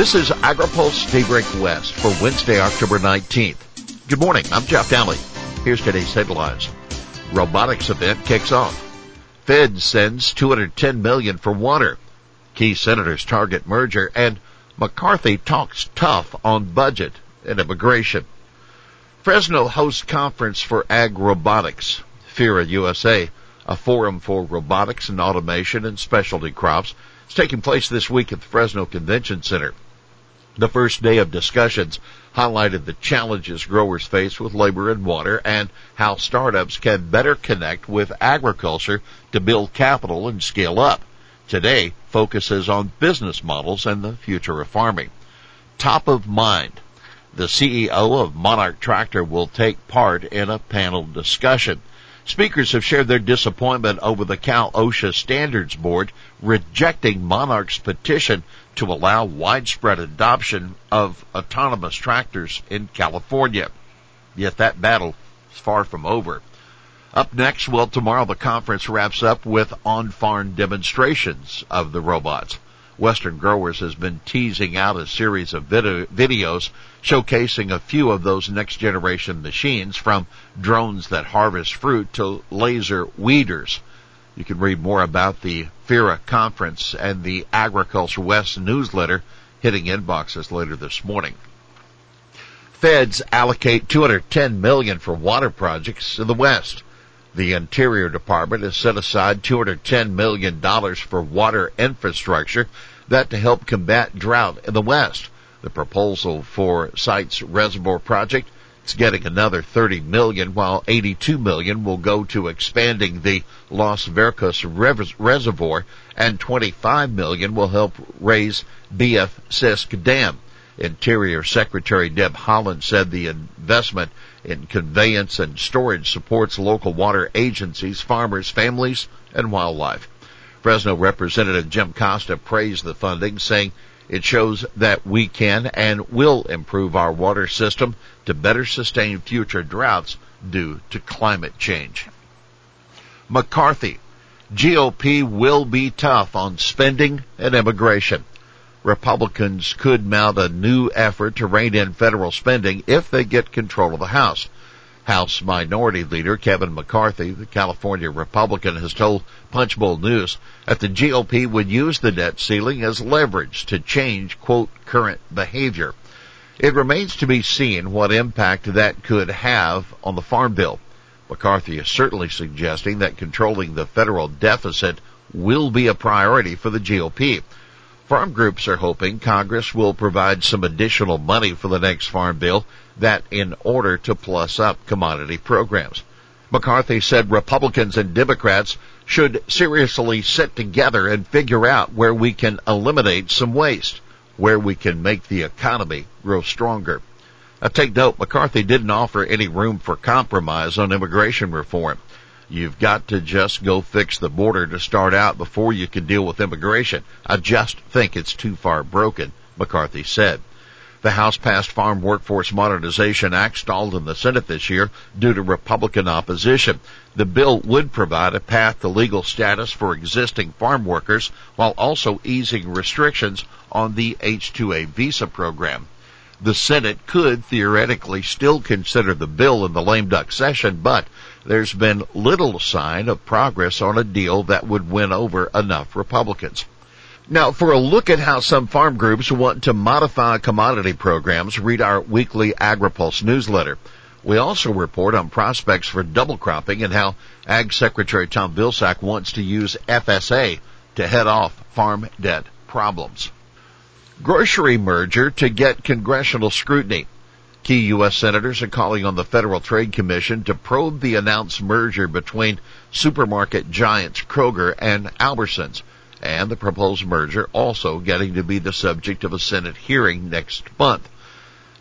This is AgriPulse Daybreak West for Wednesday, October 19th. Good morning. I'm Jeff Daly. Here's today's headlines. Robotics event kicks off. Fed sends 210 million for water. Key senators target merger and McCarthy talks tough on budget and immigration. Fresno hosts conference for ag robotics. FIRA USA, a forum for robotics and automation and specialty crops, is taking place this week at the Fresno Convention Center. The first day of discussions highlighted the challenges growers face with labor and water and how startups can better connect with agriculture to build capital and scale up. Today focuses on business models and the future of farming. Top of mind. The CEO of Monarch Tractor will take part in a panel discussion. Speakers have shared their disappointment over the Cal OSHA Standards Board rejecting Monarch's petition to allow widespread adoption of autonomous tractors in California. Yet that battle is far from over. Up next, well, tomorrow the conference wraps up with on-farm demonstrations of the robots. Western Growers has been teasing out a series of video- videos showcasing a few of those next generation machines from drones that harvest fruit to laser weeders. You can read more about the FIRA conference and the Agriculture West newsletter hitting inboxes later this morning. Feds allocate 210 million for water projects in the West. The Interior Department has set aside $210 million for water infrastructure that to help combat drought in the West. The proposal for Sites reservoir project is getting another 30 million while 82 million will go to expanding the Los Vaqueros reservoir and 25 million will help raise BF Sisk Dam. Interior Secretary Deb Haaland said the investment in conveyance and storage supports local water agencies, farmers, families, and wildlife. Fresno Representative Jim Costa praised the funding, saying it shows that we can and will improve our water system to better sustain future droughts due to climate change. McCarthy, GOP will be tough on spending and immigration. Republicans could mount a new effort to rein in federal spending if they get control of the House. House Minority Leader Kevin McCarthy, the California Republican, has told Punchbowl News that the GOP would use the debt ceiling as leverage to change, quote, current behavior. It remains to be seen what impact that could have on the Farm Bill. McCarthy is certainly suggesting that controlling the federal deficit will be a priority for the GOP. Farm groups are hoping Congress will provide some additional money for the next farm bill that in order to plus up commodity programs. McCarthy said Republicans and Democrats should seriously sit together and figure out where we can eliminate some waste, where we can make the economy grow stronger. Now take note, McCarthy didn't offer any room for compromise on immigration reform. You've got to just go fix the border to start out before you can deal with immigration. I just think it's too far broken, McCarthy said. The House passed Farm Workforce Modernization Act stalled in the Senate this year due to Republican opposition. The bill would provide a path to legal status for existing farm workers while also easing restrictions on the H-2A visa program. The Senate could theoretically still consider the bill in the lame duck session, but there's been little sign of progress on a deal that would win over enough Republicans. Now, for a look at how some farm groups want to modify commodity programs, read our weekly AgriPulse newsletter. We also report on prospects for double cropping and how Ag Secretary Tom Vilsack wants to use FSA to head off farm debt problems. Grocery merger to get congressional scrutiny. Key U.S. senators are calling on the Federal Trade Commission to probe the announced merger between supermarket giants Kroger and Albertsons, and the proposed merger also getting to be the subject of a Senate hearing next month.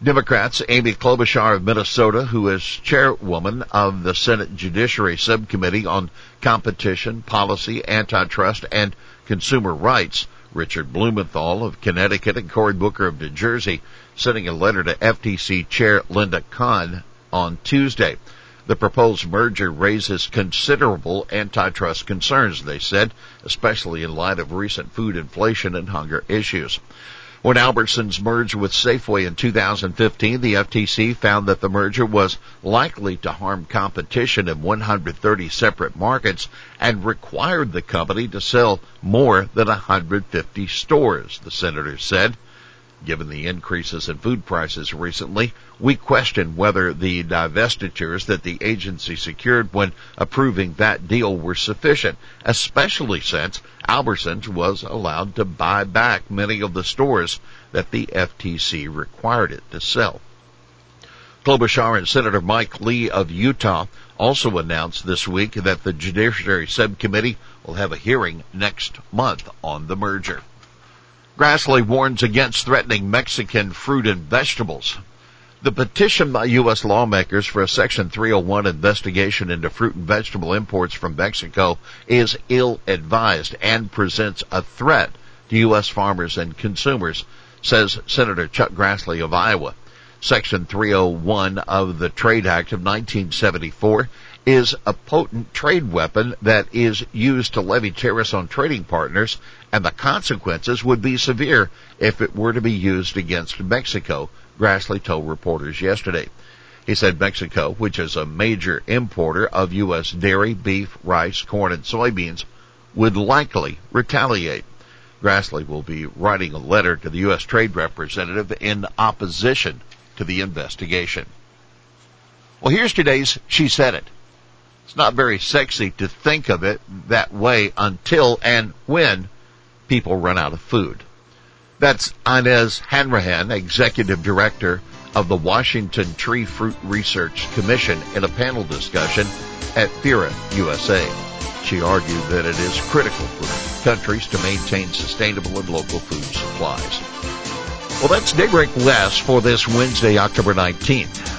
Democrats Amy Klobuchar of Minnesota, who is chairwoman of the Senate Judiciary Subcommittee on Competition, Policy, Antitrust, and Consumer Rights, Richard Blumenthal of Connecticut and Cory Booker of New Jersey sending a letter to FTC Chair Lina Khan on Tuesday. The proposed merger raises considerable antitrust concerns, they said, especially in light of recent food inflation and hunger issues. When Albertsons merged with Safeway in 2015, the FTC found that the merger was likely to harm competition in 130 separate markets and required the company to sell more than 150 stores, the senator said. Given the increases in food prices recently, we question whether the divestitures that the agency secured when approving that deal were sufficient, especially since Albertsons was allowed to buy back many of the stores that the FTC required it to sell. Klobuchar and Senator Mike Lee of Utah also announced this week that the Judiciary Subcommittee will have a hearing next month on the merger. Grassley warns against threatening Mexican fruit and vegetables. The petition by U.S. lawmakers for a Section 301 investigation into fruit and vegetable imports from Mexico is ill-advised and presents a threat to U.S. farmers and consumers, says Senator Chuck Grassley of Iowa. Section 301 of the Trade Act of 1974 is a potent trade weapon that is used to levy tariffs on trading partners, and the consequences would be severe if it were to be used against Mexico, Grassley told reporters yesterday. He said Mexico, which is a major importer of U.S. dairy, beef, rice, corn, and soybeans, would likely retaliate. Grassley will be writing a letter to the U.S. Trade Representative in opposition to the investigation. Well, here's today's She Said It. It's not very sexy to think of it that way until and when people run out of food. That's Ines Hanrahan, Executive Director of the Washington Tree Fruit Research Commission in a panel discussion at FIRA USA. She argued that it is critical for countries to maintain sustainable and local food supplies. Well, that's Daybreak West for this Wednesday, October 19th.